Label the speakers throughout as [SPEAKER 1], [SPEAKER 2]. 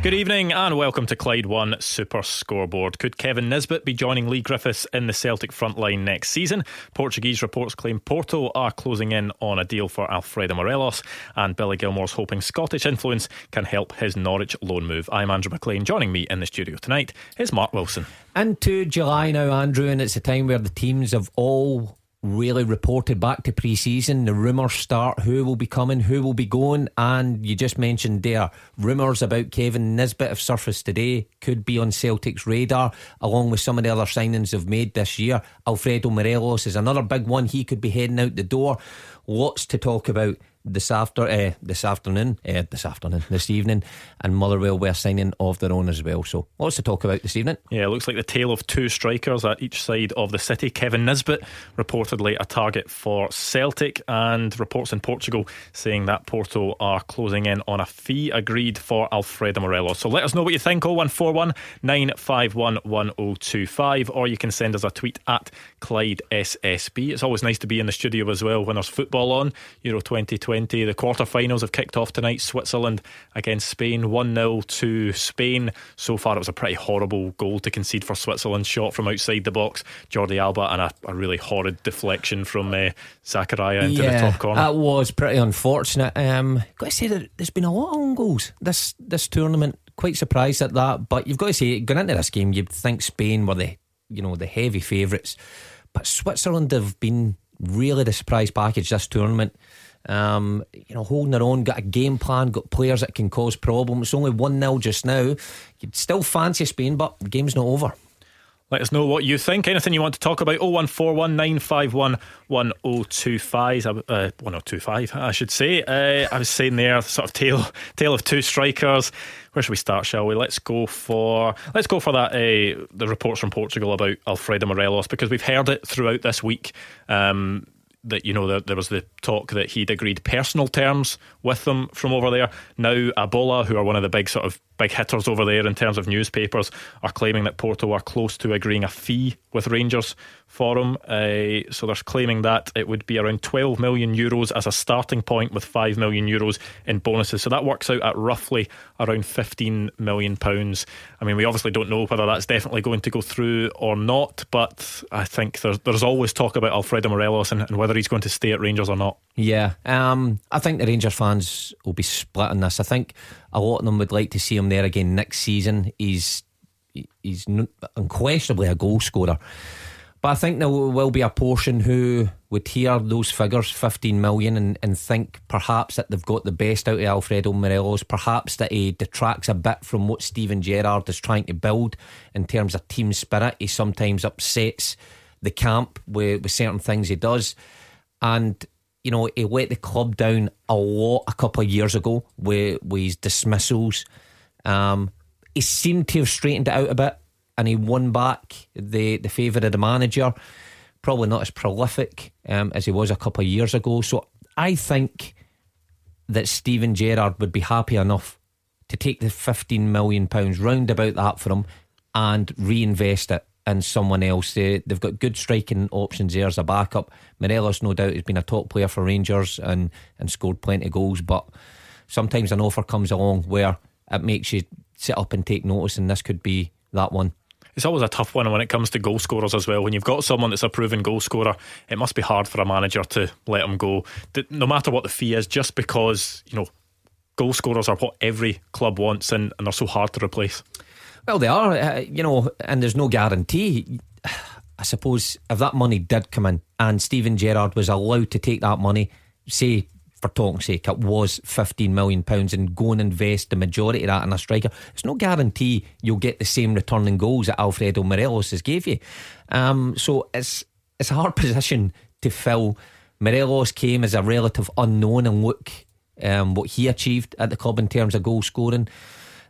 [SPEAKER 1] Good evening and welcome to Clyde One Super Scoreboard. Could Kevin Nisbet be joining Leigh Griffiths in the Celtic front line next season? Portuguese reports claim Porto are closing in on a deal for Alfredo Morelos, and Billy Gilmour's hoping Scottish influence can help his Norwich loan move. I'm Andrew Maclean. Joining me in the studio tonight is Mark Wilson.
[SPEAKER 2] Into July now, Andrew, and it's a time where the teams have all really reported back to pre season. The rumours start who will be coming, who will be going. And you just mentioned there rumours about Kevin Nisbet have surfaced today, could be on Celtic's radar, along with some of the other signings they've made this year. Alfredo Morelos is another big one. He could be heading out the door. Lots to talk about this after uh, this afternoon, uh, this afternoon, this evening, and Motherwell were signing of their own as well. So lots to talk about this evening.
[SPEAKER 1] Yeah, it looks like the tale of two strikers at each side of the city. Kevin Nisbet reportedly a target for Celtic, and reports in Portugal saying that Porto are closing in on a fee agreed for Alfredo Morelos. So let us know what you think. 0141 951 1025, or you can send us a tweet at Clyde SSB. It's always nice to be in the studio as well when there's football on. Euro 2020 20. The quarterfinals have kicked off tonight. Switzerland against Spain, 1 0 to Spain. So far, it was a pretty horrible goal to concede for Switzerland. Shot from outside the box, Jordi Alba, and a, a really horrid deflection from uh, Zakaria into
[SPEAKER 2] yeah,
[SPEAKER 1] the top corner.
[SPEAKER 2] That was pretty unfortunate. Um, got to say that there's been a lot of own goals this this tournament. Quite surprised at that, but you've got to say, going into this game, you'd think Spain were the you know the heavy favourites, but Switzerland have been really the surprise package this tournament. Um, you know, holding their own, got a game plan, got players that can cause problems. It's only 1 0 just now. You'd still fancy Spain, but the game's not over.
[SPEAKER 1] Let us know what you think. Anything you want to talk about? 01419511025. Uh, 1025, I should say. Uh, I was saying there, sort of tale, tale of two strikers. Where should we start, shall we? Let's go for let's go for that. Uh, the reports from Portugal about Alfredo Morelos because we've heard it throughout this week. Um, that you know there, there, was the talk that he'd agreed personal terms with them from over there. Now A Bola, who are one of the big sort of big hitters over there in terms of newspapers, are claiming that Porto are close to agreeing a fee with Rangers for him. Uh, so they're claiming that it would be around 12 million euros as a starting point with 5 million euros in bonuses. So that works out at roughly around 15 million pounds. I mean, we obviously don't know whether that's definitely going to go through or not, but I think there's, there's always talk about Alfredo Morelos and, and whether he's going to stay at Rangers or not.
[SPEAKER 2] Yeah, um, I think the Rangers fans will be split on this. I think a lot of them would like to see him there again next season. He's he's unquestionably a goal scorer. But I think there will be a portion who would hear those figures, 15 million, and, and think perhaps that they've got the best out of Alfredo Morelos, perhaps that he detracts a bit from what Steven Gerrard is trying to build in terms of team spirit. He sometimes upsets the camp with, with certain things he does. And you know, he let the club down a lot a couple of years ago with, with his dismissals. Um, he seemed to have straightened it out a bit and he won back the, the favour of the manager. Probably not as prolific um, as he was a couple of years ago. So I think that Steven Gerrard would be happy enough to take the £15 million round about that for him and reinvest it and someone else. They, they've got good striking options there as a backup. Morelos, no doubt, has been a top player for Rangers and, and scored plenty of goals, but sometimes an offer comes along where it makes you sit up and take notice, and this could be that one.
[SPEAKER 1] It's always a tough one when it comes to goal scorers as well. When you've got someone that's a proven goal scorer, it must be hard for a manager to let him go, no matter what the fee is, just because, you know, goal scorers are what every club wants and, and they're so hard to replace.
[SPEAKER 2] Well, they are, uh, you know, and there's no guarantee. I suppose if that money did come in and Steven Gerrard was allowed to take that money, say for talking's sake, it was fifteen million pounds, and go and invest the majority of that in a striker. It's no guarantee you'll get the same returning goals that Alfredo Morelos has gave you. Um, so it's it's a hard position to fill. Morelos came as a relative unknown, and look um, what he achieved at the club in terms of goal scoring.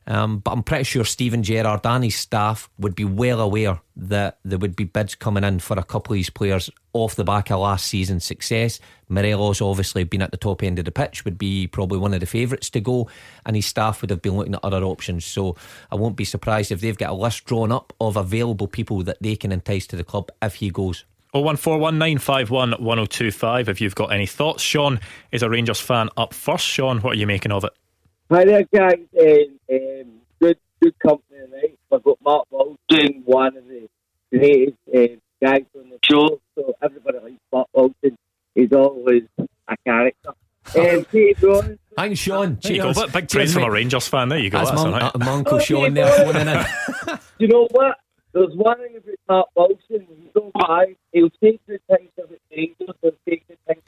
[SPEAKER 2] Um, but I'm pretty sure Steven Gerrard and his staff would be well aware that there would be bids coming in for a couple of these players off the back of last season's success. Morelos obviously been at the top end of the pitch, would be probably one of the favourites to go, and his staff would have been looking at other options. So I won't be surprised if they've got a list drawn up of available people that they can entice to the club if he goes.
[SPEAKER 1] 01419511025 if you've got any thoughts. Sean is a Rangers fan up first. Sean, what are you making of it?
[SPEAKER 3] Hi there, guys. Um, um, good, good company tonight. I've got Mark Wilson, one of the greatest uh, guys on the show. So everybody likes Mark Wilson. He's always a character. Um,
[SPEAKER 2] Thanks, Sean.
[SPEAKER 1] There you go. Big praise from a Rangers fan. There you go.
[SPEAKER 2] That's,
[SPEAKER 1] That's
[SPEAKER 2] my,
[SPEAKER 1] right.
[SPEAKER 2] uh, my Uncle Sean there phoning in.
[SPEAKER 3] you know what? There's one thing about Mark Wilson. He's so high. He'll take the time of the Rangers. He'll take the time of the Celtics.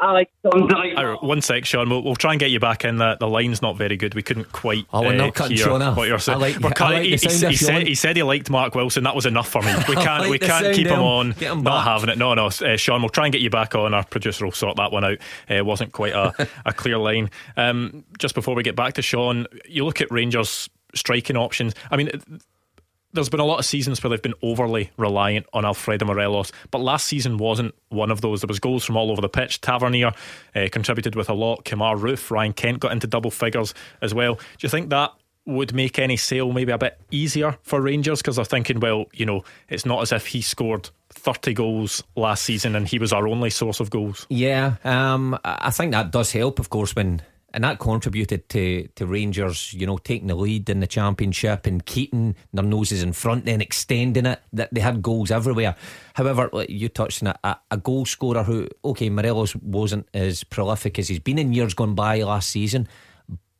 [SPEAKER 3] So I like something like
[SPEAKER 1] Uh, one sec, Sean. We'll, we'll try and get you back in. The, the line's not very good. We couldn't quite
[SPEAKER 2] Oh, we're
[SPEAKER 1] uh,
[SPEAKER 2] not cutting
[SPEAKER 1] hear
[SPEAKER 2] Sean off.
[SPEAKER 1] what you're saying.
[SPEAKER 2] Like-
[SPEAKER 1] We're cut-
[SPEAKER 2] like
[SPEAKER 1] he, he said- he said he said he liked Mark Wilson. That was enough for me. We can't
[SPEAKER 2] like
[SPEAKER 1] we can't keep him
[SPEAKER 2] him.
[SPEAKER 1] on.
[SPEAKER 2] Him
[SPEAKER 1] not having it. No, no. Uh, Sean, we'll try and get you back on. Our producer will sort that one out. Uh, It wasn't quite a, a clear line. Um, just before we get back to Sean, you look at Rangers striking options. I mean. There's been a lot of seasons where they've been overly reliant on Alfredo Morelos, but last season wasn't one of those. There was goals from all over the pitch. Tavernier uh, contributed with a lot. Kemar Roofe, Ryan Kent got into double figures as well. Do you think that would make any sale maybe a bit easier for Rangers? Because they're thinking, well, you know, it's not as if he scored 30 goals last season and he was our only source of goals.
[SPEAKER 2] Yeah, um, I think that does help, of course, when and that contributed to, to Rangers, you know, taking the lead in the championship and keeping their noses in front, then extending it. That they had goals everywhere. However, like you touched on it, a, a goal scorer who, okay, Morelos wasn't as prolific as he's been in years gone by last season,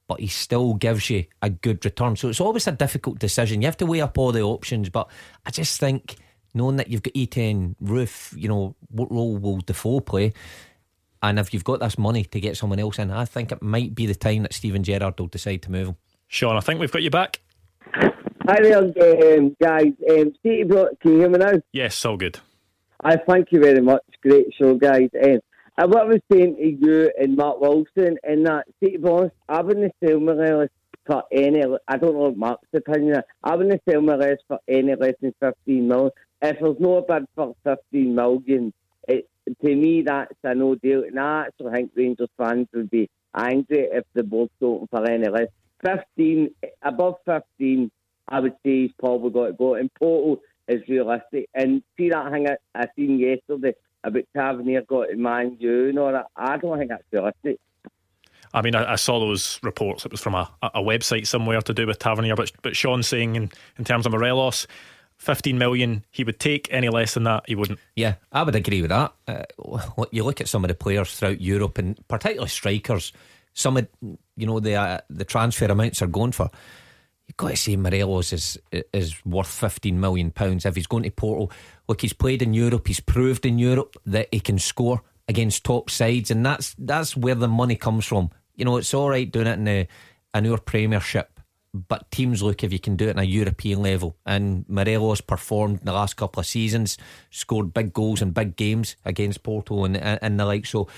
[SPEAKER 2] but he still gives you a good return. So it's always a difficult decision. You have to weigh up all the options, but I just think knowing that you've got Itten Roofe, you know, what role will Defoe play? And if you've got this money to get someone else in, I think it might be the time that Steven Gerrard will decide to move him.
[SPEAKER 1] Sean, I think we've got you back.
[SPEAKER 3] Hi there, um, guys. Um, City Bro- can you hear me now?
[SPEAKER 1] Yes, all good.
[SPEAKER 3] I thank you very much. Great show, guys. Um, and what I was saying to you and Mark Wilson, and that, see, to be honest, I wouldn't sell Morelos for any, I don't know Mark's opinion, I wouldn't sell Morelos for any less than 15 million. If there's no bid for 15 million, it, to me, that's a no deal. And I actually think Rangers fans would be angry if the board's open for any less. 15, above 15, I would say he's probably got to go. And Porto is realistic. And see that thing I, I seen yesterday about Tavernier got to Man U and all that. I don't think that's realistic.
[SPEAKER 1] I mean, I, I saw those reports. It was from a, a website somewhere to do with Tavernier, but but Sean saying in, in terms of Morelos, fifteen million he would take. Any less than that, he wouldn't.
[SPEAKER 2] Yeah, I would agree with that. Uh, you look at some of the players throughout Europe, and particularly strikers. Some of you know the uh, the transfer amounts are going for. You've got to say Morelos is is worth fifteen million pounds if he's going to Porto. Look, he's played in Europe. He's proved in Europe that he can score against top sides, and that's that's where the money comes from. You know, it's all right doing it in a, in our Premiership, but teams look if you can do it on a European level. And Morelos performed in the last couple of seasons, scored big goals in big games against Porto and and the like. So.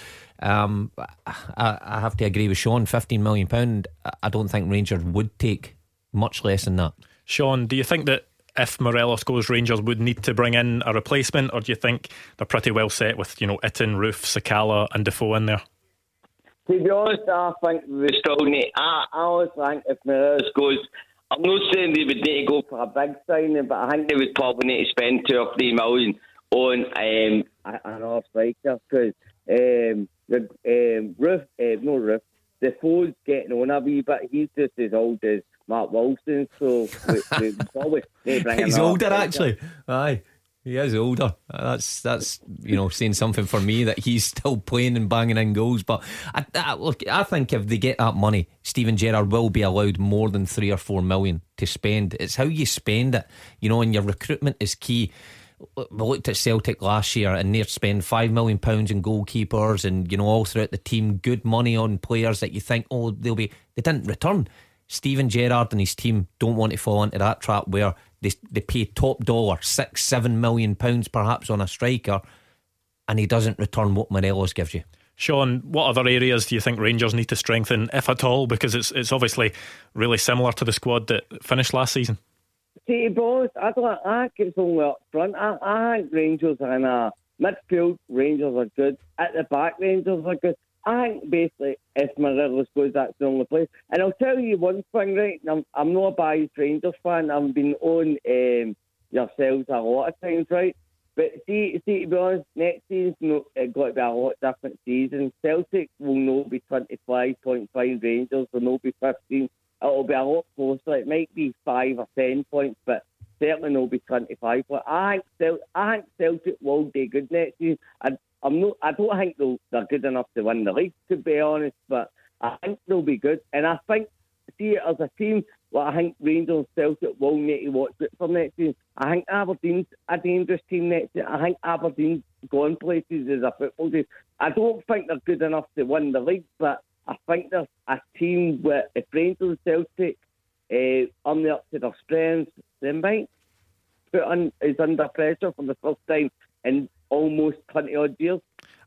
[SPEAKER 2] Um, I, I have to agree with Sean. Fifteen million pound. I don't think Rangers would take much less than that.
[SPEAKER 1] Sean, do you think that if Morelos goes, Rangers would need to bring in a replacement, or do you think they're pretty well set with you know Itten, Roofe, Sakala, and Defoe in there?
[SPEAKER 3] To be honest, I think we still need. I, I always think if Morelos goes, I'm not saying they would need to go for a big signing, but I think they would probably need to spend two or three million on um, another striker because um, the um, Roofe, uh, no Roofe, Defoe's getting on a wee bit. He's just as old as Mark Wilson, so we, we probably need to bring
[SPEAKER 2] He's older,
[SPEAKER 3] striker.
[SPEAKER 2] actually. Aye, he is older. Uh, that's that's you know saying something for me that he's still playing and banging in goals. But I, I, look, I think if they get that money, Steven Gerrard will be allowed more than three or four million to spend. It's how you spend it, you know, and your recruitment is key. We looked at Celtic last year and they spend five million pounds in goalkeepers and you know all throughout the team, good money on players that you think oh they'll be they didn't return. Steven Gerrard and his team don't want to fall into that trap where they they pay top dollar six seven million pounds perhaps on a striker, and he doesn't return what Morelos gives you.
[SPEAKER 1] Sean, what other areas do you think Rangers need to strengthen, if at all? Because it's it's obviously really similar to the squad that finished last season.
[SPEAKER 3] See, boys, I, don't, I think it's only up front. I, I think Rangers and uh, midfield, Rangers are good. At the back, Rangers are good. I think basically if Morelos goes, that's the only place. And I'll tell you one thing, right? I'm, I'm not a biased Rangers fan. I've been on um, yourselves a lot of times, right? But see, see, to be honest, next season's no, it got to be a lot different season. Celtic will not be 25.5, Rangers will not be 15. It'll be a lot closer. It might be 5 or 10 points, but certainly not be 25. But I think, Cel- I think Celtic will do good next season. I, I'm not, I don't think they'll, they're good enough to win the league, to be honest, but I think they'll be good. And I think, see, it as a team, well, I think Rangers Celtic will need to watch it for next season. I think Aberdeen's a dangerous team next year. I think Aberdeen's gone places as a football team. I don't think they're good enough to win the league, but I think they're a team where if Rangers Celtic uh, on the up to their strengths, they might put on is under pressure for the first time in almost twenty odd years.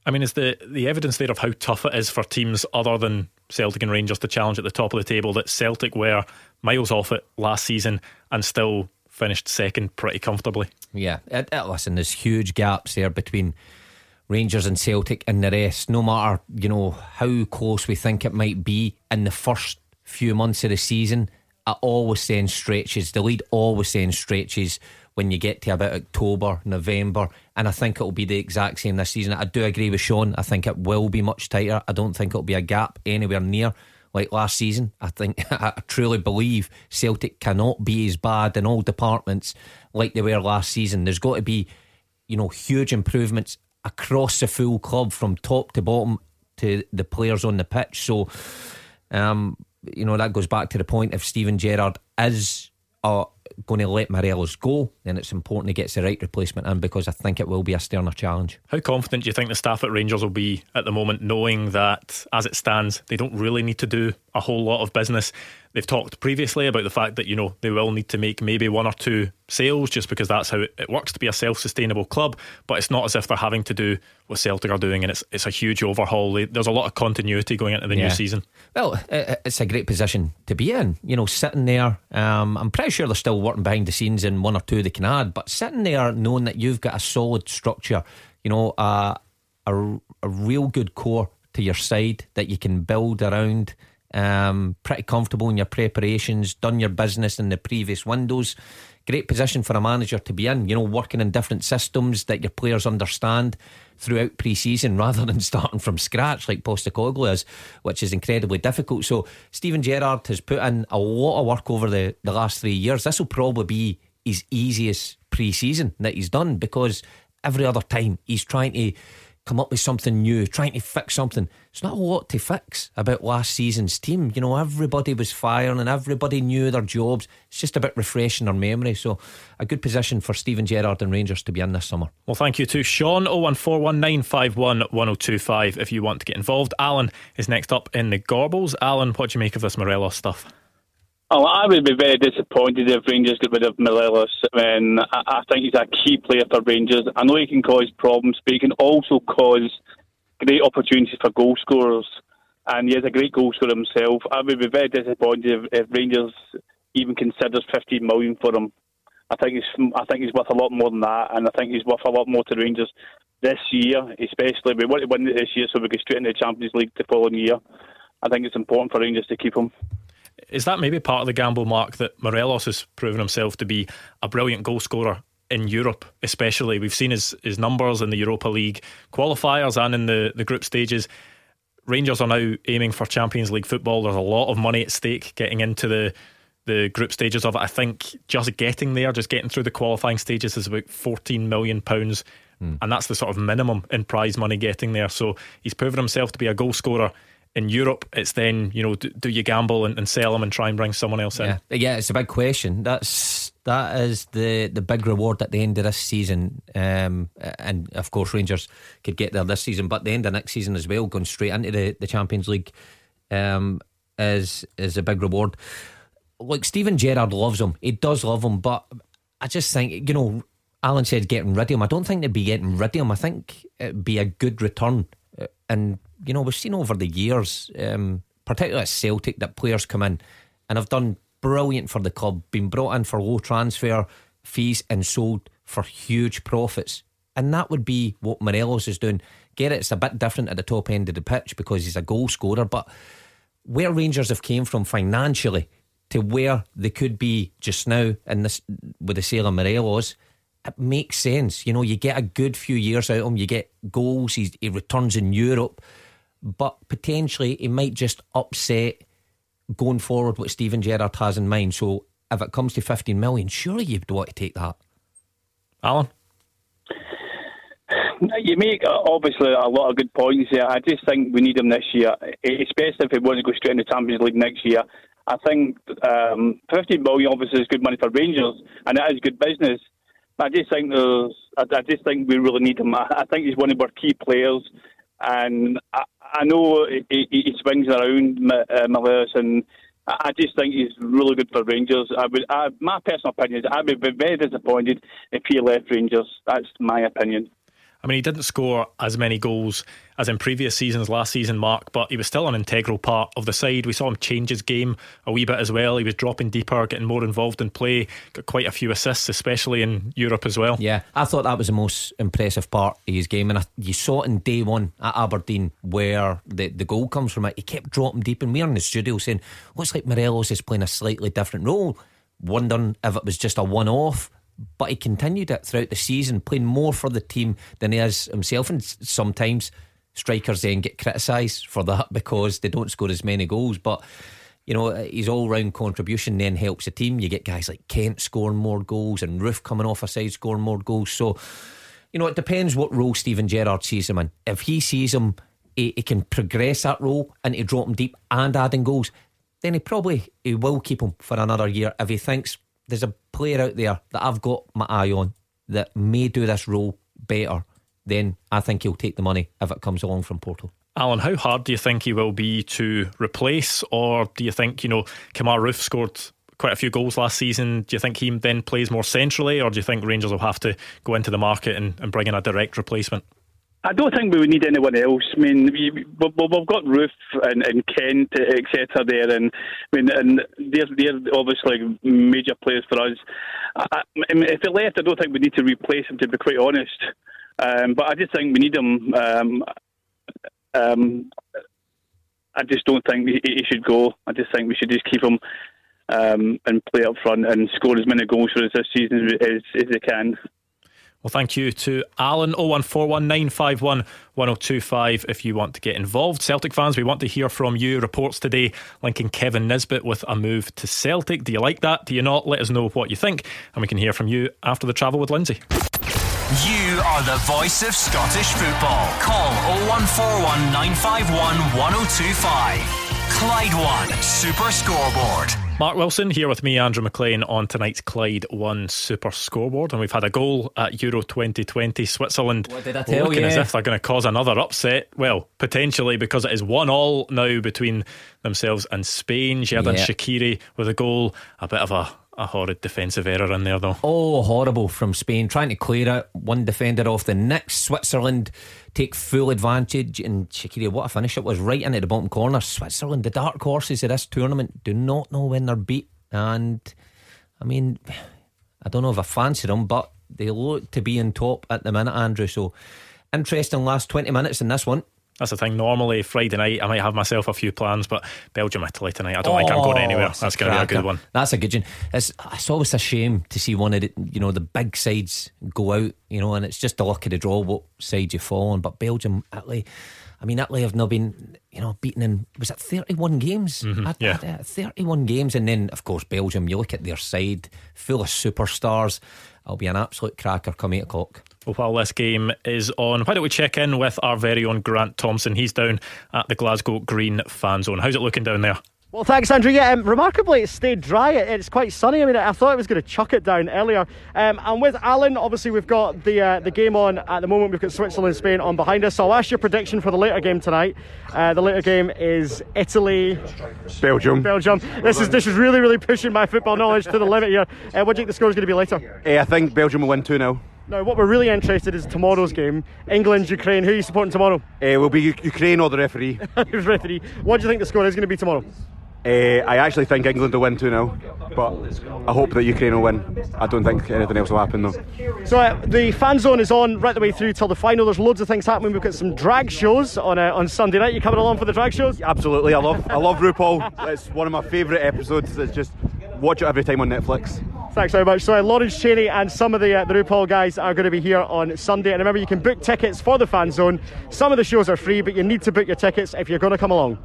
[SPEAKER 1] I mean, is the the evidence there of how tough it is for teams other than Celtic and Rangers to challenge at the top of the table that Celtic were miles off it last season and still finished second pretty comfortably?
[SPEAKER 2] Yeah, it, it, listen, there's huge gaps there between Rangers and Celtic and the rest. No matter you know how close we think it might be in the first few months of the season, I always saying stretches. The lead always saying stretches when you get to about October, November, and I think it'll be the exact same this season. I do agree with Sean. I think it will be much tighter. I don't think it'll be a gap anywhere near like last season. I think I truly believe Celtic cannot be as bad in all departments like they were last season. There's got to be, you know, huge improvements across the full club from top to bottom to the players on the pitch. So, um, you know, that goes back to the point if Steven Gerrard is a going to let Morelos go, then it's important he gets the right replacement in because I think it will be a sterner challenge.
[SPEAKER 1] How confident do you think the staff at Rangers will be at the moment, knowing that as it stands, they don't really need to do a whole lot of business? They've talked previously about the fact that, you know, they will need to make maybe one or two sales just because that's how it, works to be a self sustainable club. But it's not as if they're having to do what Celtic are doing and it's, it's a huge overhaul. There's a lot of continuity going into the yeah. new season.
[SPEAKER 2] Well, it's a great position to be in. You know, sitting there, um, I'm pretty sure they're still working behind the scenes in one or two they can add, but sitting there knowing that you've got a solid structure, you know, a, a, a real good core to your side that you can build around um, pretty comfortable in your preparations, done your business in the previous windows. Great position for a manager to be in, you know, working in different systems that your players understand throughout pre season rather than starting from scratch like Postecoglou is, which is incredibly difficult. So, Steven Gerrard has put in a lot of work over the, the last three years. This will probably be his easiest pre season that he's done because every other time he's trying to come up with something new, trying to fix something. It's not a lot to fix about last season's team. You know, everybody was firing and everybody knew their jobs. It's just about refreshing their memory. So, a good position for Steven Gerrard and Rangers to be in this summer.
[SPEAKER 1] Well, thank you to Sean 01419511025 if you want to get involved. Alan is next up in the Gorbals. Alan, what do you make of this Morelos stuff?
[SPEAKER 4] Oh, I would be very disappointed if Rangers get rid of Morelos. I mean, I, I think he's a key player for Rangers. I know he can cause problems, but he can also cause great opportunities for goal scorers. And he is a great goal scorer himself. I would be very disappointed if, if Rangers even considers 15 million for him. I think he's I think he's worth a lot more than that, and I think he's worth a lot more to Rangers this year, especially. We want to win this year so we go straight into the Champions League the following year. I think it's important for Rangers to keep him.
[SPEAKER 1] Is that maybe part of the gamble, Mark, that Morelos has proven himself to be a brilliant goal scorer in Europe, especially? We've seen his, his numbers in the Europa League qualifiers and in the, the group stages. Rangers are now aiming for Champions League football. There's a lot of money at stake getting into the the group stages of it. I think just getting there, just getting through the qualifying stages is about 14 million pounds. Mm. And that's the sort of minimum in prize money getting there. So he's proven himself to be a goal scorer in Europe, it's then you know do, do you gamble and, and, sell them and try and bring someone else
[SPEAKER 2] in? Yeah, yeah, it's a big question. That's that is the the big reward at the end of this season, um, and of course Rangers could get there this season, but the end of next season as well, going straight into the, the Champions League, um, is is a big reward. Like Steven Gerrard loves him, he does love him, but I just think you know Alan said getting rid of him. I don't think they'd be getting rid of him. I think it'd be a good return Uh, and, you know, we've seen over the years, um, particularly at Celtic, that players come in and have done brilliant for the club, been brought in for low transfer fees and sold for huge profits. And that would be what Morelos is doing. Get it, it's a bit different at the top end of the pitch because he's a goal scorer, but where Rangers have came from financially to where they could be just now in this with the sale of Morelos, it makes sense. You know, you get a good few years out of him, you get goals, he returns in Europe, but potentially he might just upset going forward what Steven Gerrard has in mind. So if it comes to 15 million, surely you'd want to take that.
[SPEAKER 1] Alan?
[SPEAKER 4] You make uh, obviously a lot of good points here. I just think we need him this year, especially if he wants to go straight into Champions League next year. I think um, 15 million obviously is good money for Rangers, and it is good business. I just think there's, I, just think we really need him. I, think he's one of our key players, and I, I know he, he, swings around uh, and I just think he's really good for Rangers. I would, I, my personal opinion is I would be very disappointed if he left Rangers. That's my opinion.
[SPEAKER 1] I mean, he didn't score as many goals as in previous seasons last season, Mark, but he was still an integral part of the side. We saw him change his game a wee bit as well. He was dropping deeper, getting more involved in play, got quite a few assists, especially in Europe as well.
[SPEAKER 2] Yeah, I thought that was the most impressive part of his game. And I, you saw it in day one at Aberdeen where the, the goal comes from it. He kept dropping deep, and we are in the studio saying, looks like Morelos is playing a slightly different role. Wondering if it was just a one off but he continued it throughout the season, playing more for the team than he is himself. And sometimes strikers then get criticised for that because they don't score as many goals. But you know, his all round contribution then helps the team. You get guys like Kent scoring more goals and Roofe coming off a side scoring more goals. So, you know, it depends what role Steven Gerrard sees him in. If he sees him, he, he can progress that role and he drop him deep and adding goals, then he probably he will keep him for another year. If he thinks there's a player out there that I've got my eye on that may do this role better, then I think he'll take the money if it comes along from Porto.
[SPEAKER 1] Alan, how hard do you think he will be to replace, or do you think you know Kemar Roofe scored quite a few goals last season? Do you think he then plays more centrally, or do you think Rangers will have to go into the market and, and bring in a direct replacement?
[SPEAKER 4] I don't think we would need anyone else. I mean, we, have got Roofe and, and Kent, etc. There, and I mean, and they're they're obviously major players for us. I, I mean, if they left, I don't think we need to replace them. To be quite honest, um, but I just think we need them. Um, um, I just don't think he, he, should go. I just think we should just keep him um, and play up front and score as many goals for us this season as, as they can.
[SPEAKER 1] Well, thank you to Alan 01419511025 if you want to get involved. Celtic fans, we want to hear from you. Reports today linking Kevin Nisbet with a move to Celtic. Do you like that? Do you not? Let us know what you think, and we can hear from you after the travel with Lindsay.
[SPEAKER 5] You are the voice of Scottish football. Call 0141 951 1025. Clyde One Super Scoreboard.
[SPEAKER 1] Mark Wilson here with me, Andrew McLean, on tonight's Clyde One Super Scoreboard, and we've had a goal at Euro 2020. Switzerland
[SPEAKER 2] what did I tell
[SPEAKER 1] looking
[SPEAKER 2] you?
[SPEAKER 1] as if they're going to cause another upset. Well, potentially because it is one all now between themselves and Spain. Yeah. Shaqiri with a goal, a bit of a a horrid defensive error in there, though.
[SPEAKER 2] Oh, horrible from Spain. Trying to clear it. One defender off the next. Switzerland take full advantage. And Shaqiri, what a finish it was right into the bottom corner. Switzerland, the dark horses of this tournament, do not know when they're beat. And, I mean, I don't know if I fancy them, but they look to be in top at the minute, Andrew. So, interesting last 20 minutes in this one.
[SPEAKER 1] That's the thing. Normally, Friday night, I might have myself a few plans, but Belgium, Italy tonight, I don't oh, think I'm going anywhere. That's going to be a good one.
[SPEAKER 2] That's a good one. It's, it's always a shame to see one of the, you know, the big sides go out, you know, and it's just the luck of the draw what side you fall on. But Belgium, Italy, I mean, Italy have not been, you know, beaten in, was it 31 games?
[SPEAKER 1] Mm-hmm, I, yeah.
[SPEAKER 2] I, 31 games. And then, of course, Belgium, you look at their side, full of superstars. It'll be an absolute cracker come 8 o'clock.
[SPEAKER 1] Well, while this game is on, why don't we check in with our very own Grant Thompson? He's down at the Glasgow Green fan zone. How's it looking down there?
[SPEAKER 6] Well, thanks, Andrew. Yeah, um, remarkably, it stayed dry. It's quite sunny. I mean, I thought it was going to chuck it down earlier. Um, and with Alan, obviously, we've got the uh, the game on at the moment. We've got Switzerland, and Spain on behind us. So I'll ask your prediction for the later game tonight. Uh, the later game is Italy,
[SPEAKER 7] Belgium.
[SPEAKER 6] Belgium. This is this is really really pushing my football knowledge to the limit here. Uh, what do you think the score is going to be later?
[SPEAKER 7] Uh, I think Belgium will win two 0
[SPEAKER 6] Now, what we're really interested is tomorrow's game, England Ukraine. Who are you supporting tomorrow?
[SPEAKER 7] Uh, will be U- Ukraine or the referee.
[SPEAKER 6] Who's referee? What do you think the score is going to be tomorrow?
[SPEAKER 7] Uh, I actually think England will win 2 0, but I hope that Ukraine will win. I don't think anything else will happen though.
[SPEAKER 6] So uh, the fan zone is on right the way through till the final. There's loads of things happening. We've got some drag shows on uh, on Sunday night. You coming along for the drag shows?
[SPEAKER 7] Absolutely, I love I love RuPaul. It's one of my favourite episodes. It's just watch it every time on Netflix.
[SPEAKER 6] Thanks very much. So uh, Lawrence Chaney and some of the uh, the RuPaul guys are going to be here on Sunday. And remember, you can book tickets for the fan zone. Some of the shows are free, but you need to book your tickets if you're going to come along.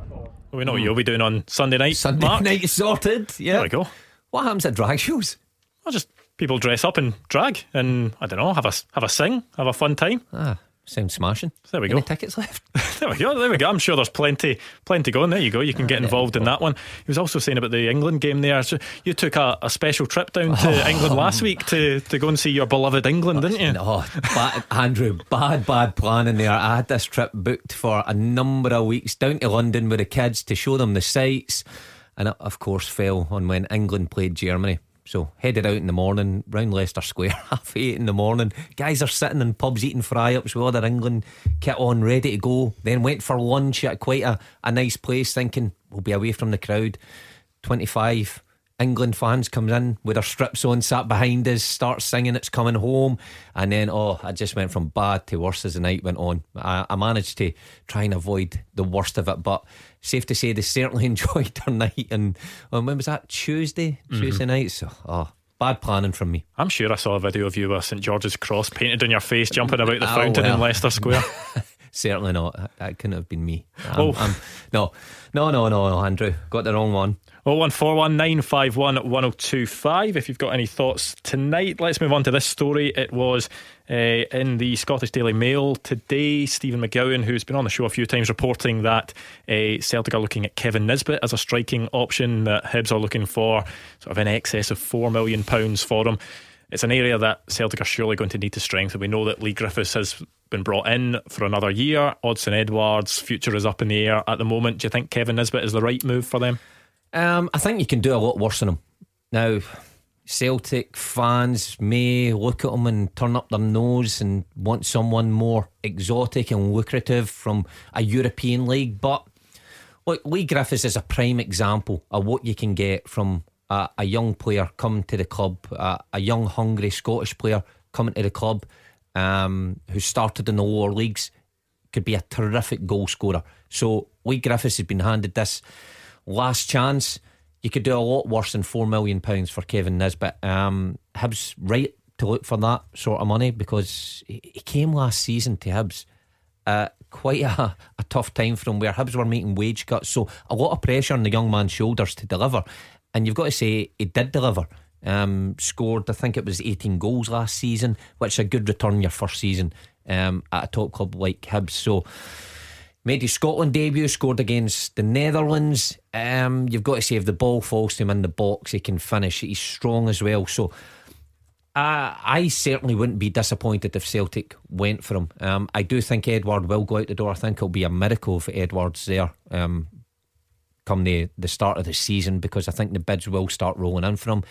[SPEAKER 1] We know what you'll be doing on Sunday night.
[SPEAKER 2] Sunday
[SPEAKER 1] Mark.
[SPEAKER 2] night is sorted. Yeah.
[SPEAKER 1] There we go.
[SPEAKER 2] What happens at drag shows?
[SPEAKER 1] Well, just people dress up and drag, and I don't know, have a have a sing, have a fun time.
[SPEAKER 2] Ah, sounds smashing.
[SPEAKER 1] There we
[SPEAKER 2] Any
[SPEAKER 1] go.
[SPEAKER 2] tickets left?
[SPEAKER 1] There we go. There we go. I'm sure there's plenty, plenty going. There you go. You can ah, get involved in that one. He was also saying about the England game there. So you took a, a special trip down to oh. England last week to, to go and see your beloved England, didn't you?
[SPEAKER 2] Oh, bad, Andrew, bad, bad planning there. I had this trip booked for a number of weeks down to London with the kids to show them the sights, and it, of course, fell on when England played Germany. So headed out in the morning round Leicester Square, half eight in the morning. Guys are sitting in pubs eating fry ups with all their England kit on, ready to go. Then went for lunch at quite a, a nice place, thinking we'll be away from the crowd. Twenty five England fans comes in with their strips on, sat behind us, starts singing "It's Coming Home," and then oh, I just went from bad to worse as the night went on. I, I managed to try and avoid the worst of it, but safe to say they certainly enjoyed their night. And oh, when was that? Tuesday, mm-hmm. Tuesday night. So oh, bad planning from me.
[SPEAKER 1] I'm sure I saw a video of you with St George's Cross painted on your face, jumping about the
[SPEAKER 2] Oh,
[SPEAKER 1] fountain in. Leicester Square.
[SPEAKER 2] Certainly not. That- couldn't have been me. I'm-
[SPEAKER 1] Oh.
[SPEAKER 2] I'm- no, no, no, no, no, Andrew, got the wrong one.
[SPEAKER 1] 01419511025 if you've got any thoughts tonight. Let's move on to this story. It was uh, in the Scottish Daily Mail today. Stephen McGowan, who's been on the show a few times, reporting that uh, Celtic are looking at Kevin Nisbet as a striking option, that Hibs are looking for sort of in excess of £4 million for him. It's an area that Celtic are surely going to need to strengthen. We know that Leigh Griffiths has been brought in for another year. Odsonne Edouard's future is up in the air at the moment. Do you think Kevin Nisbet is the right move for them?
[SPEAKER 2] Um, I think you can do a lot worse than him. Now, Celtic fans may look at him and turn up their nose and want someone more exotic and lucrative from a European league, but look, Leigh Griffiths is a prime example of what you can get from a, a young player coming to the club, a, a young, hungry Scottish player coming to the club um, who started in the lower leagues. Could be a terrific goal scorer. So Leigh Griffiths has been handed this last chance. You could do a lot worse than four million pounds for Kevin Nisbet. Um, right to look for that sort of money because he came last season to Hibs uh, quite a, a tough time for him where Hibs were making wage cuts. So a lot of pressure on the young man's shoulders to deliver. And you've got to say he did deliver. Um, scored, I think it was 18 goals last season, which is a good return your first season um, at a top club like Hibs. So made his Scotland debut, scored against the Netherlands. Um, you've got to say if the ball falls to him in the box, he can finish. He's strong as well. So uh, I certainly wouldn't be disappointed if Celtic went for him. Um, I do think Edouard will go out the door. I think it'll be a miracle if Edouard's there um, come the, the start of the season because I think the bids will start rolling in for him.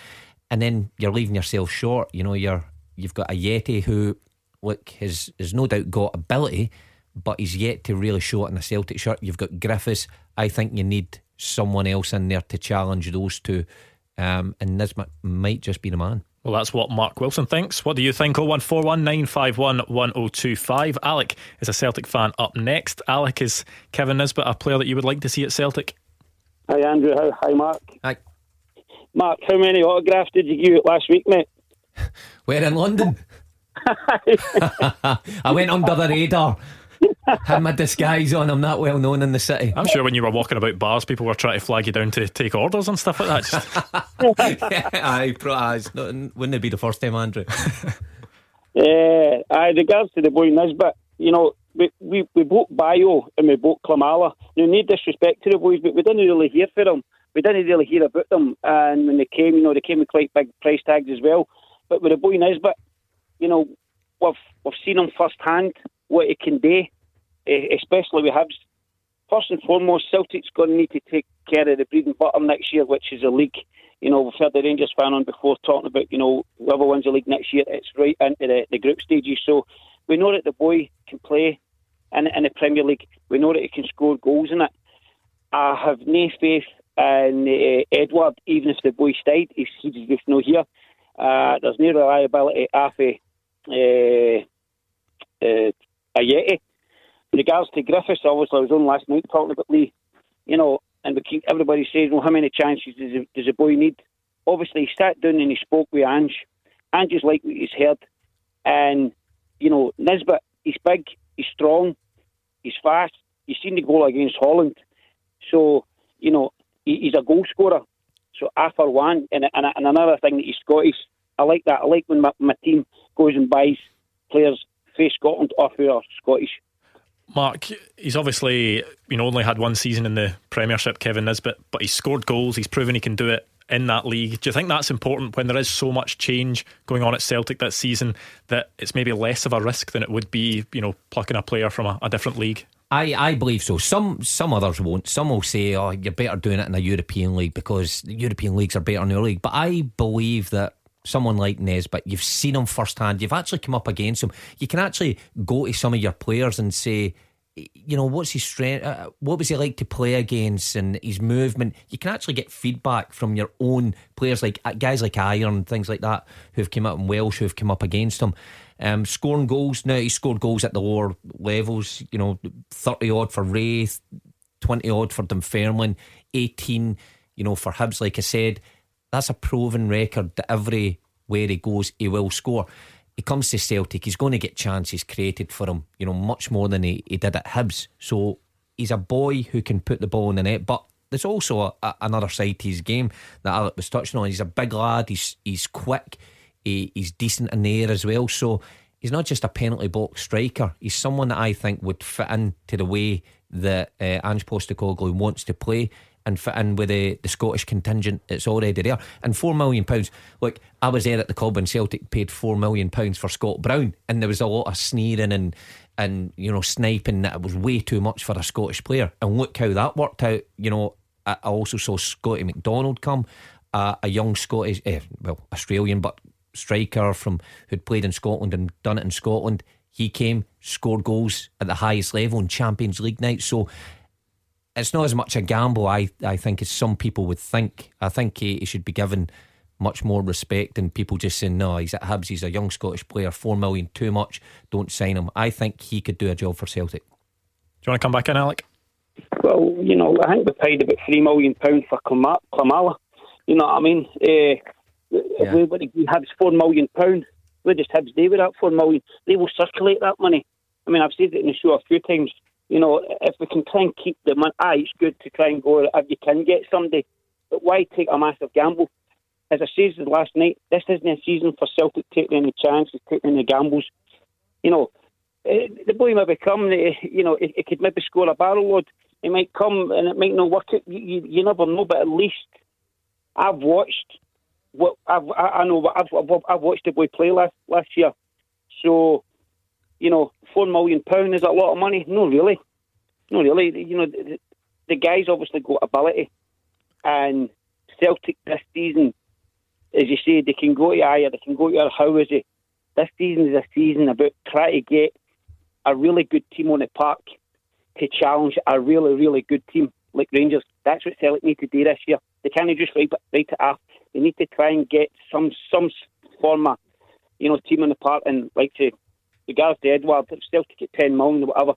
[SPEAKER 2] And then you're leaving yourself short. You know, you're you've got Ajeti who, look, has has no doubt got ability, but he's yet to really show it in a Celtic shirt. You've got Griffiths. I think you need someone else in there to challenge those two. Um, and Nisbet might just be the man.
[SPEAKER 1] Well, that's what Mark Wilson thinks. What do you think? 01419511025. Alec is a Celtic fan up next. Alec, is Kevin Nisbet a player that you would like to see at Celtic?
[SPEAKER 8] Hi Andrew, hi, hi Mark.
[SPEAKER 2] Aye.
[SPEAKER 8] Mark, how many autographs did you give out last week, mate?
[SPEAKER 2] We're in London? I went under the radar. Had my disguise on. I'm not well known in the city.
[SPEAKER 1] I'm sure when you were walking about bars, people were trying to flag you down to take orders and stuff like that. Just,
[SPEAKER 2] Aye, pro- aye, not- wouldn't it be the first time, Andrew?
[SPEAKER 8] Uh, aye, regards to the boy Nisbet, you know, we, we, we bought Bio and we bought Klimala. Now, need disrespect to the boys, but we didn't really hear for them. We didn't really hear about them. And when they came, you know, they came with quite big price tags as well. But with the boy Nisbet, you know, we've, we've seen him firsthand, what he can do, eh, especially with Hibs. First and foremost, Celtic's going to need to take care of the breeding butter next year, which is a league. You know, we've heard the Rangers fan on before talking about, you know, whoever wins the league next year, it's right into the, the group stages. So we know that the boy can play in, in the Premier League. We know that he can score goals in it. I have no faith in uh, Edouard, even if the boy stayed. He's, he's just no here. Uh, there's no reliability after uh, uh. In regards to Griffiths, obviously I was on last night talking about Leigh, you know, and keep, everybody says, well, how many chances does a, does a boy need? Obviously, he sat down and he spoke with Ange. Ange is like what he's heard. And, you know, Nisbet, he's big, he's strong, he's fast. You've seen the goal against Holland. So, you know, he, he's a goal scorer. So I for one, and, and, and another thing that he's Scottish, I like that. I like when my, my team goes and buys players for Scotland or who are Scottish.
[SPEAKER 1] Mark, he's obviously you know only had one season in the Premiership, Kevin Nisbet, but he's scored goals. He's proven he can do it in that league. Do you think that's important when there is so much change going on at Celtic that season that it's maybe less of a risk than it would be, you know, plucking a player from a, a different league?
[SPEAKER 2] I, I believe so. Some some others won't. Some will say, "Oh, you're better doing it in a European league because the European leagues are better than your league." But I believe that someone like Nisbet, you've seen him firsthand. You've actually come up against him. You can actually go to some of your players and say, you know, what's his strength? Uh, what was he like to play against and his movement? You can actually get feedback from your own players, like uh, guys like Iron, things like that, who've come up in Welsh, who've come up against him. Um, scoring goals. Now he scored goals at the lower levels. You know, thirty odd for Raith, twenty odd for Dunfermline, eighteen. You know, for Hibs, like I said, that's a proven record that everywhere he goes, he will score. He comes to Celtic, he's going to get chances created for him. You know, much more than he, he did at Hibs. So he's a boy who can put the ball in the net, but. There's also a, a, another side to his game that Alec was touching on. He's a big lad. He's he's quick. He, he's decent in the air as well. So he's not just a penalty box striker. He's someone that I think would fit into the way that uh, Ange Postecoglou wants to play and fit in with the, the Scottish contingent that's already there. And four million pounds. Look, I was there at the club when Celtic paid four million pounds for Scott Brown, and there was a lot of sneering and and you know sniping that it was way too much for a Scottish player. And look how that worked out. You know, I also saw Scotty McDonald come, uh, a young Scottish, eh, well Australian, but striker from who'd played in Scotland and done it in Scotland. He came, scored goals at the highest level in Champions League night. So it's not as much a gamble, I, I think, as some people would think. I think he, he should be given much more respect than people just saying, no, he's at Hibs, he's a young Scottish player, four million too much, don't sign him. I think he could do a job for Celtic. Do
[SPEAKER 1] you want to come back in, Alec?
[SPEAKER 8] Well, you know, I think we paid about three million pounds for Klimala. You know what I mean? Uh, yeah. we, we Hibs four million pound. We just Hibs they were at four million. They will circulate that money. I mean, I've said it in the show a few times. You know, if we can try and keep the money, aye, it's good to try and go if you can get somebody, but why take a massive gamble? As I said last night, this isn't a season for Celtic taking any chances, taking any gambles. You know, eh, the boy may come, eh, you know, it, it could maybe score a barrel load. It might come and it might not work. You, you, you never know, but at least I've watched what I've, I know what I've, I've watched the boy play last last year. So, you know, four million pound is a lot of money. No, really, no, really. You know, the, the guys obviously got ability, and Celtic this season, as you say, they can go to Ayer, they can go to How is it? This season is a season about trying to get a really good team on the park to challenge a really, really good team like Rangers. That's what Celtic need to do this year. They can't just write, write it off. They need to try and get some some form of, you know, team on the park and like to regards to Edouard, still to get ten million or whatever.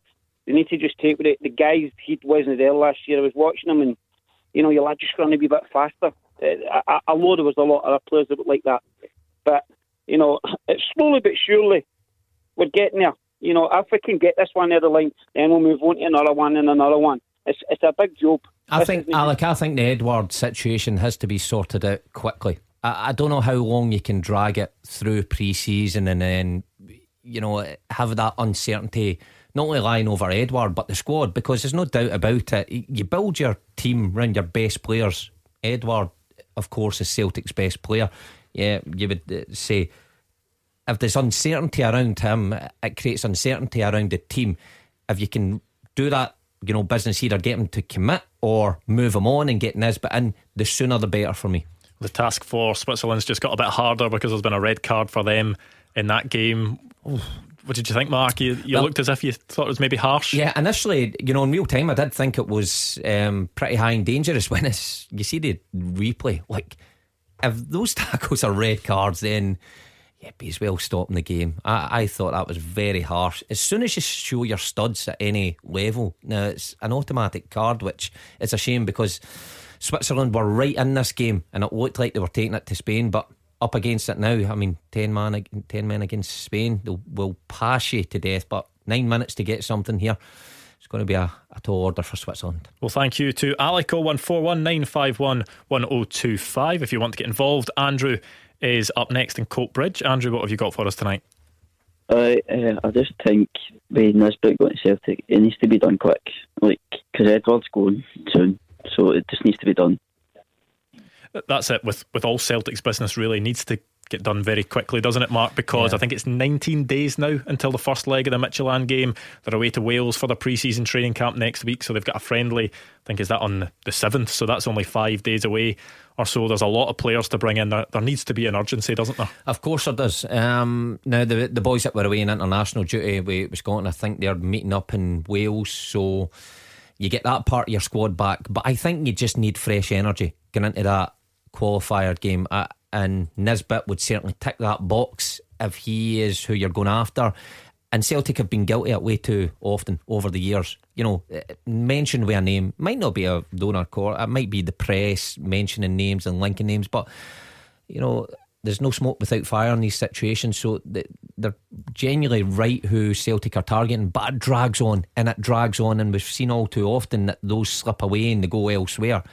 [SPEAKER 8] They need to just take with it. The guys he wasn't there last year. I was watching them and you know, you're just running a bit faster. Uh, I, I know there was a lot of other players that were like that, but you know, it's slowly but surely we're getting there. You know, if we can get this one out of the line, then we'll move on to another one and another one. It's it's a big job.
[SPEAKER 2] I think, Alec, I think the Edouard situation has to be sorted out quickly. I, I don't know how long you can drag it through pre season and then, you know, have that uncertainty not only lying over Edouard, but the squad because there's no doubt about it. You build your team around your best players. Edouard, of course, is Celtic's best player. Yeah, you would uh, say if there's uncertainty around him, it creates uncertainty around the team. If you can do that you know, business either get him to commit or move him on and get Nisbet in, the sooner the better for me.
[SPEAKER 1] the task for Switzerland's just got a bit harder because there's been a red card for them in that game. What did you think, Mark? You, you well, looked as if you thought it was maybe harsh.
[SPEAKER 2] Yeah, initially, you know, in real time, I did think it was um, pretty high and dangerous. When it's you see the replay, like if those tackles are red cards, then yeah, be as well stopping the game. I, I thought that was very harsh. As soon as you show your studs at any level, now it's an automatic card, which is a shame because Switzerland were right in this game and it looked like they were taking it to Spain, but up against it now. I mean, 10 man, 10 men against Spain, they will pass you to death, but nine minutes to get something here. It's going to be a, a tall order for Switzerland.
[SPEAKER 1] Well, thank you to Alec 01419511025 if you want to get involved. Andrew is up next in Coatbridge. Andrew, what have you got for us tonight?
[SPEAKER 9] Uh, uh, I just think with Nisbet going to Celtic, it needs to be done quick. Like, because Edouard's going soon, so it just needs to be done.
[SPEAKER 1] That's it with with all Celtic's business. Really needs to get done very quickly, doesn't it, Mark? Because yeah. I think it's 19 days now until the first leg of the Midtjylland game. They're away to Wales for the pre-season training camp next week, so they've got a friendly. I think is that on the seventh, so that's only five days away or so. There's a lot of players to bring in. There, there needs to be an urgency, doesn't there?
[SPEAKER 2] Of course, there does. Um, now the the boys that were away in international duty with Scotland, I think they're meeting up in Wales, so you get that part of your squad back. But I think you just need fresh energy going into that qualifier game. Uh, and Nisbet would certainly tick that box if he is who you're going after. And Celtic have been guilty at way too often over the years. You know, uh, mention with a name might not be a donor core. It might be the press mentioning names and linking names, but you know, there's no smoke without fire in these situations. So they're genuinely right who Celtic are targeting, but it drags on and it drags on, and we've seen all too often that those slip away and they go elsewhere.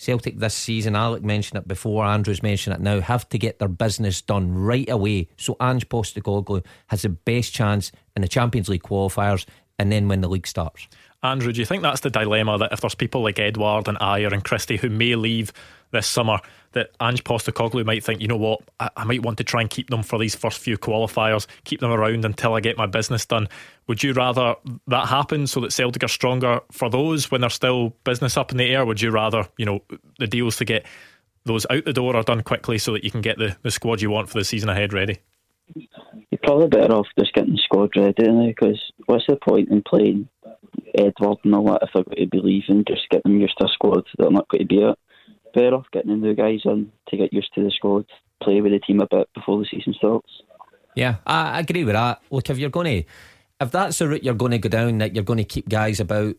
[SPEAKER 2] Celtic this season, Alec mentioned it before, Andrew's mentioned it now, have to get their business done right away so Ange Postecoglou has the best chance in the Champions League qualifiers and then when the league starts.
[SPEAKER 1] Andrew, do you think that's the dilemma that if there's people like Edouard and Ajer and Christie who may leave this summer, that Ange Postecoglou might think, you know what, I, I, might want to try and keep them for these first few qualifiers, keep them around until I get my business done. Would you rather that happen so that Celtic are stronger for those when there's still business up in the air? Would you rather, you know, the deals to get those out the door are done quickly so that you can get the, the squad you want for the season ahead ready?
[SPEAKER 9] You're probably better off just getting the squad ready it? because what's the point in playing Edouard and all that if they're going to be leaving? Just get them used to a squad They're not going to be it better off getting the new guys in to get used to the squad, play with the team a bit before the season starts.
[SPEAKER 2] Yeah, I agree with that. Look, if you're going to, if that's the route you're going to go down, that you're going to keep guys about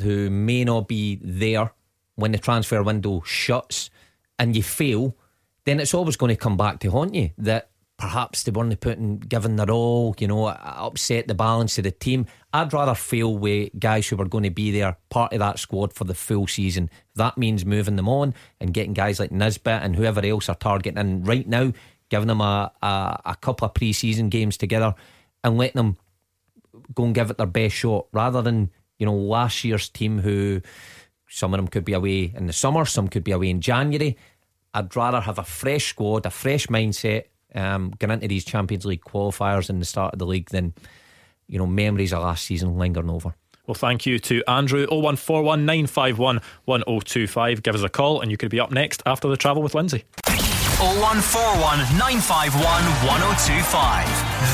[SPEAKER 2] who may not be there when the transfer window shuts and you fail, then it's always going to come back to haunt you. That perhaps they weren't putting, giving their all, you know, uh, upset the balance of the team. I'd rather fail with guys who were going to be there, part of that squad for the full season. That means moving them on and getting guys like Nisbet and whoever else are targeting. And right now, giving them a, a, a couple of pre season games together and letting them go and give it their best shot rather than, you know, last year's team who some of them could be away in the summer, some could be away in January. I'd rather have a fresh squad, a fresh mindset, um, going into these Champions League qualifiers in the start of the league then you know memories of last season lingering over.
[SPEAKER 1] Well, thank you to Andrew 01419511025. Give us a call and you could be up next after the travel with Lindsay.
[SPEAKER 5] 0141 951 1025.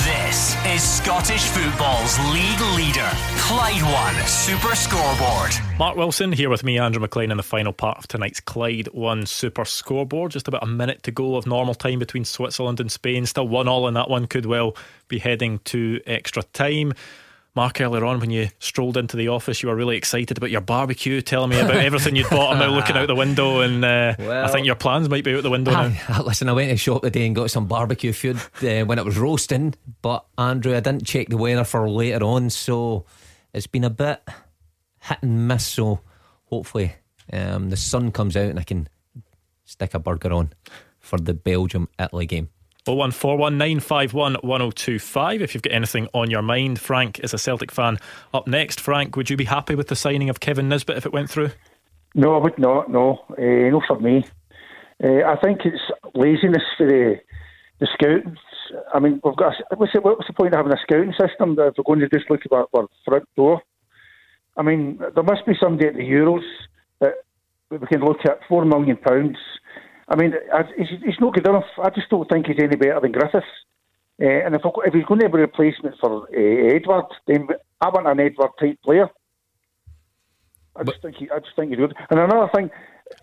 [SPEAKER 5] This is Scottish football's league leader, Clyde One Super Scoreboard.
[SPEAKER 1] Mark Wilson here with me, Andrew McLean, in the final part of tonight's Clyde One Super Scoreboard. Just about a minute to go of normal time between Switzerland and Spain. Still one all in that one. Could well be heading to extra time. Mark, earlier on when you strolled into the office, you were really excited about your barbecue, telling me about everything you'd bought. I'm now looking out the window, and uh, well, I think your plans might be out the window now.
[SPEAKER 2] listen, I went to shop today and got some barbecue food uh, when it was roasting, but Andrew, I didn't check the weather for later on, so it's been a bit hit and miss. So hopefully um, the sun comes out and I can stick a burger on for the Belgium Italy game.
[SPEAKER 1] 01419511025 if you've got anything on your mind. Frank is a Celtic fan. Up next, Frank, would you be happy with the signing of Kevin Nisbet if it went through?
[SPEAKER 10] No, I would not. No, uh, no for me. Uh, I think it's laziness for the the scouts. I mean, we've got. A, what's, the, what's the point of having a scouting system if we're going to just look at our, our front door? I mean, there must be somebody at the Euros that we can look at four million pounds I mean, he's, he's not good enough. I just don't think he's any better than Griffiths. Uh, and if, if he's going to be a replacement for uh, Edouard, then I want an Edouard type player. I just think he, I just think he's good. And another thing,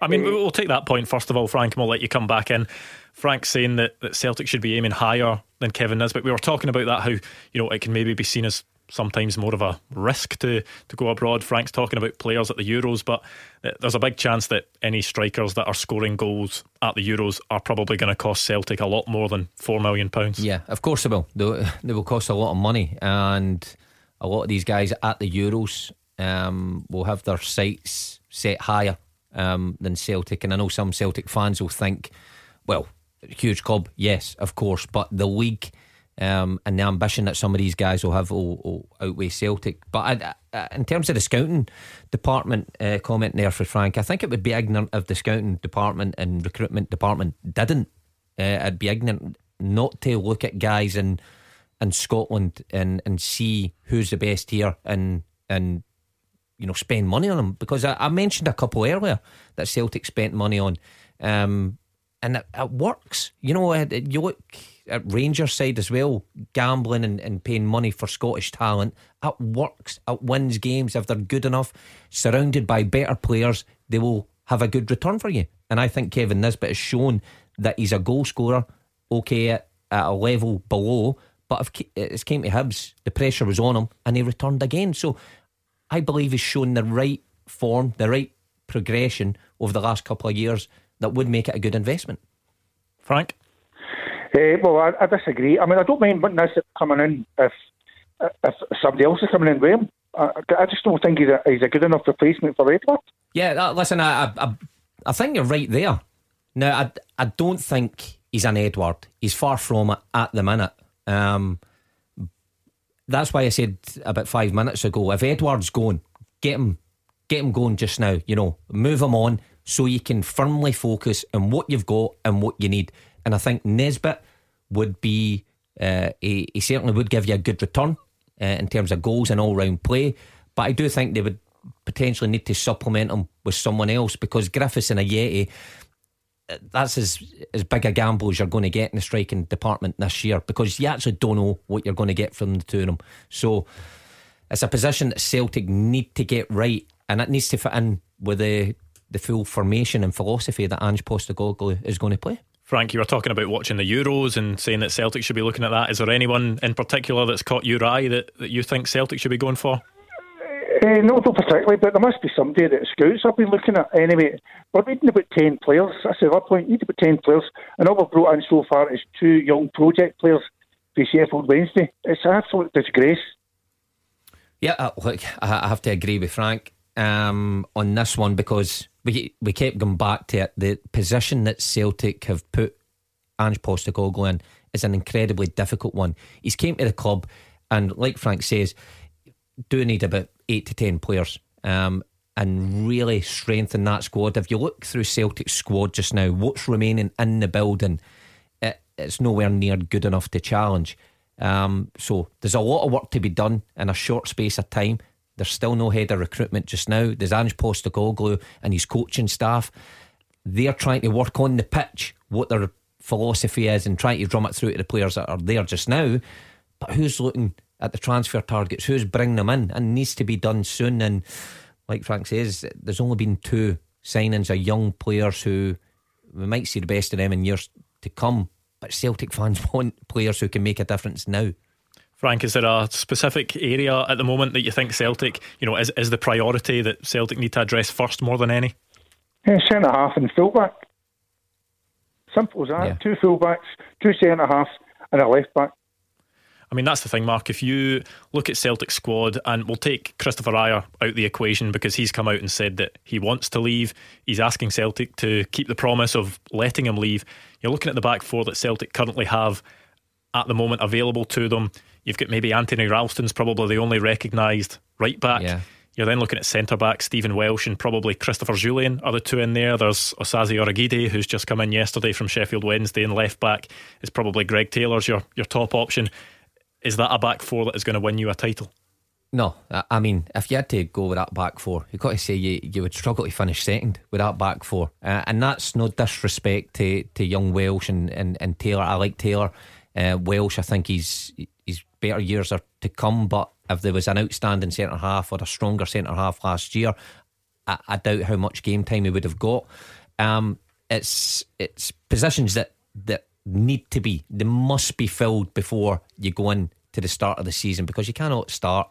[SPEAKER 1] I mean, we'll take that point first of all, Frank, and we'll let you come back in. Frank's saying that, that Celtic should be aiming higher than Kevin Nisbet. We were talking about that, how you know it can maybe be seen as sometimes more of a risk to, to go abroad. Frank's talking about players at the Euros, but there's a big chance that any strikers that are scoring goals at the Euros are probably going to cost Celtic a lot more than £4 million.
[SPEAKER 2] Yeah, of course they will. They, they will cost a lot of money. And a lot of these guys at the Euros um, will have their sights set higher um, than Celtic. And I know some Celtic fans will think, well, huge club, yes, of course, but the league um, and the ambition that some of these guys will have will, will outweigh Celtic. But I, I, in terms of the scouting department uh, comment there for Frank, I think it would be ignorant if the scouting department and recruitment department didn't. Uh, I'd be ignorant not to look at guys in in Scotland and and see who's the best here and and you know spend money on them because I, I mentioned a couple earlier that Celtic spent money on, um, and it, it works. You know, you look at Rangers side as well, gambling and, and paying money for Scottish talent. It works. It wins games if they're good enough, surrounded by better players. They will have a good return for you. And I think Kevin Nisbet has shown that he's a goal scorer. Okay, at, at a level below, but if it's came to Hibs, the pressure was on him, and he returned again. So I believe he's shown the right form, the right progression over the last couple of years that would make it a good investment.
[SPEAKER 1] Frank?
[SPEAKER 10] Uh, well, I, I, disagree. I mean, I don't mind Nisbet coming in if if somebody else is coming in with him. I, I just don't think he's a, he's a good enough replacement for Edouard.
[SPEAKER 2] Yeah, listen, I, I, I think you're right there. Now, I, I don't think he's an Edouard. He's far from it at the minute. Um, that's why I said about five minutes ago, if Edouard's going, get him, get him going just now. You know, move him on so you can firmly focus on what you've got and what you need. And I think Nisbet would be, uh, he, he, certainly would give you a good return uh, in terms of goals and all round play. But I do think they would potentially need to supplement him with someone else because Griffiths and Ajeti, that's as as big a gamble as you're going to get in the striking department this year because you actually don't know what you're going to get from the two of them. So it's a position that Celtic need to get right, and it needs to fit in with the the full formation and philosophy that Ange Postecoglou is going to play.
[SPEAKER 1] Frank, you were talking about watching the Euros and saying that Celtic should be looking at that. Is there anyone in particular that's caught your eye that, that you think Celtic should be going for?
[SPEAKER 10] Uh, not particularly, but there must be somebody that scouts I've been looking at. Anyway, we're needing about 10 players. That's the other point. We need about 10 players. And all we've brought in so far is two young project players for Sheffield Wednesday. It's an absolute disgrace.
[SPEAKER 2] Yeah, uh, look, I have to agree with Frank um, on this one because we we kept going back to it. The position that Celtic have put Ange Postecoglou in is an incredibly difficult one. He's came to the club, and like Frank says, do need about eight to ten players um, and really strengthen that squad. If you look through Celtic's squad just now, what's remaining in the building, it, it's nowhere near good enough to challenge. Um, so there's a lot of work to be done in a short space of time. There's still no head of recruitment just now. There's Ange Postecoglou and his coaching staff. They're trying to work on the pitch what their philosophy is and trying to drum it through to the players that are there just now. But who's looking at the transfer targets, who's bringing them in, and needs to be done soon. And like Frank says, there's only been two signings of young players who we might see the best of them in years to come. But Celtic fans want players who can make a difference now.
[SPEAKER 1] Frank, is there a specific area at the moment that you think Celtic, you know, is, is the priority that Celtic need to address first more than any?
[SPEAKER 10] Yeah, centre half and fullback. Simple as that. Yeah. Two fullbacks, two centre halves, and a left back.
[SPEAKER 1] I mean, that's the thing, Mark. If you look at Celtic's squad, and we'll take Christopher Ajer out the equation because he's come out and said that he wants to leave. He's asking Celtic to keep the promise of letting him leave. You're looking at the back four that Celtic currently have at the moment available to them. You've got maybe Anthony Ralston's probably the only recognised right back.
[SPEAKER 2] Yeah.
[SPEAKER 1] You're then looking at centre back Stephen Welsh and probably Christopher Jullien are the two in there. There's Osaze Urhoghide, who's just come in yesterday from Sheffield Wednesday, and left back is probably Greg Taylor's your, your top option. Is that a back four that is going to win you a title?
[SPEAKER 2] No, I mean, if you had to go with that back four, you've got to say you, you would struggle to finish second with that back four. Uh, and that's no disrespect to, to young Welsh and, and, and Taylor. I like Taylor. Uh, Welsh, I think he's, he's better years are to come. But if there was an outstanding centre half or a stronger centre half last year, I, I, doubt how much game time he would have got. Um, it's it's positions that that need to be they must be filled before you go in to the start of the season because you cannot start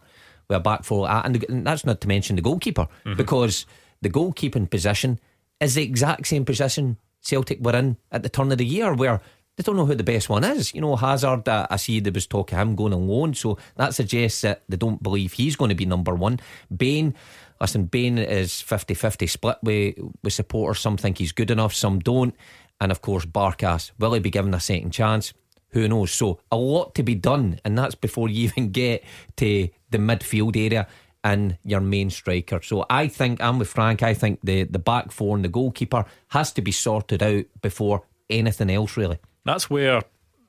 [SPEAKER 2] with a back four and that's not to mention the goalkeeper mm-hmm. because the goalkeeping position is the exact same position Celtic were in at the turn of the year where they don't know who the best one is. You know, Hazard, uh, I see there was talk of him going on loan, so that suggests that they don't believe he's going to be number one. Bain, listen, Bain is 50 50 split with, with supporters. Some think he's good enough, some don't. And of course, Barkas, will he be given a second chance? Who knows? So, a lot to be done, and that's before you even get to the midfield area and your main striker. So I think I'm with Frank. I think the the back four and the goalkeeper has to be sorted out before anything else. Really,
[SPEAKER 1] that's where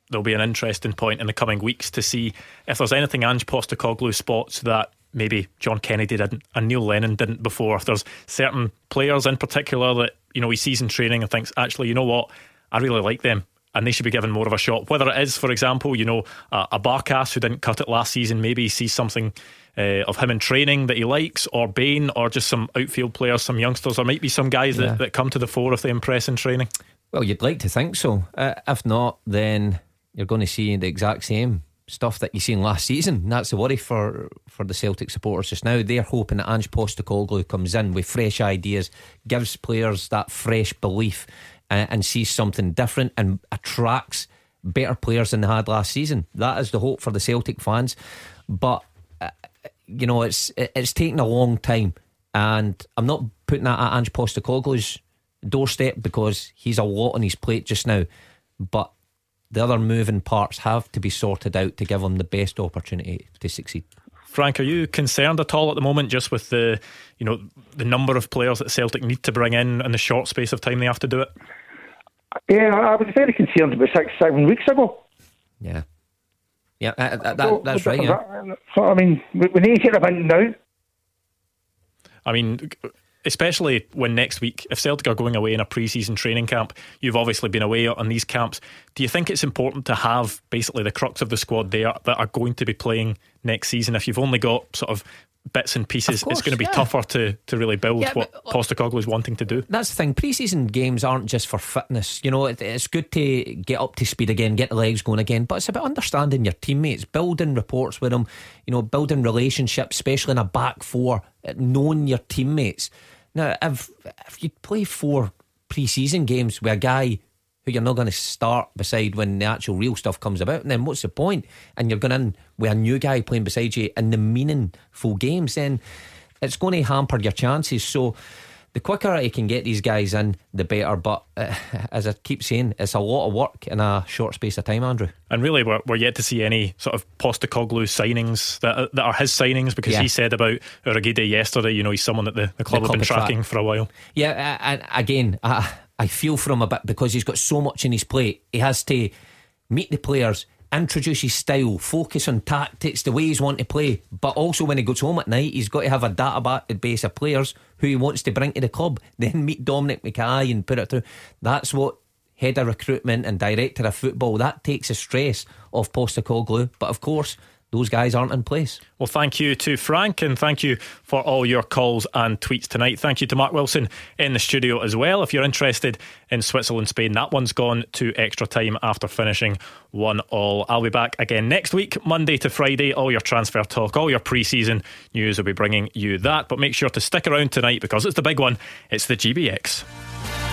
[SPEAKER 1] there'll be an interesting point in the coming weeks to see if there's anything Ange Postecoglou spots that maybe John Kennedy didn't and Neil Lennon didn't before. If there's certain players in particular that you know he sees in training and thinks actually, you know what, I really like them and they should be given more of a shot. Whether it is, for example, you know, a, a Barkas who didn't cut it last season, maybe he sees something uh, of him in training that he likes, or Bain, or just some outfield players, some youngsters, or might be some guys yeah. that, that come to the fore if they impress in training.
[SPEAKER 2] Well, you'd like to think so. Uh, if not, then you're going to see the exact same stuff that you seen last season. That's the worry for, for the Celtic supporters just now. They're hoping that Ange Postecoglou comes in with fresh ideas, gives players that fresh belief and, and sees something different and attracts better players than they had last season. That is the hope for the Celtic fans. But uh, you know, it's it's taken a long time, and I'm not putting that at Ange Postecoglou's doorstep because he's a lot on his plate just now. But the other moving parts have to be sorted out to give him the best opportunity to succeed.
[SPEAKER 1] Frank, are you concerned at all at the moment just with the you know the number of players that Celtic need to bring in in the short space of time they have to do it?
[SPEAKER 10] Yeah, I was very concerned about six, seven weeks ago.
[SPEAKER 2] Yeah, yeah, uh, uh that, that's right. Yeah.
[SPEAKER 10] So I mean, we, we need to get about now.
[SPEAKER 1] I mean, especially when next week, if Celtic are going away in a pre-season training camp, you've obviously been away on these camps. Do you think it's important to have basically the crux of the squad there that are going to be playing next season? If you've only got sort of bits and pieces, course, it's going to be yeah. tougher to, to really build yeah, what but, uh, Postecoglou is wanting to do.
[SPEAKER 2] That's the thing. Pre-season games aren't just for fitness. You know, it, it's good to get up to speed again, get the legs going again, but it's about understanding your teammates, building reports with them, you know, building relationships, especially in a back four, knowing your teammates. Now, if if you play four pre-season games with a guy who you're not going to start beside when the actual real stuff comes about, then what's the point? And you're going in with a new guy playing beside you in the meaningful games, then it's going to hamper your chances. So the quicker I can get these guys in, the better. But uh, as I keep saying, it's a lot of work in a short space of time, Andrew.
[SPEAKER 1] And really, we're, we're yet to see any sort of Postecoglou signings that, that are his signings because yeah. he said about Urhoghide yesterday, you know, he's someone that the, the club the have been tracking track. for a while.
[SPEAKER 2] Yeah, and again, I, I feel for him a bit because he's got so much in his plate. He has to meet the players introduce his style, focus on tactics, the way he's want to play. But also when he goes home at night, he's got to have a database of base of players who he wants to bring to the club. Then meet Dominic McKay and put it through. That's what head of recruitment and director of football. That takes the stress off Postecoglou. But of course those guys aren't in place.
[SPEAKER 1] Well, thank you to Frank and thank you for all your calls and tweets tonight. Thank you to Mark Wilson in the studio as well. If you're interested in Switzerland, Spain, that one's gone to extra time after finishing one all. I'll be back again next week, Monday to Friday. All your transfer talk, all your pre season news will be bringing you that. But make sure to stick around tonight because it's the big one. It's the GBX.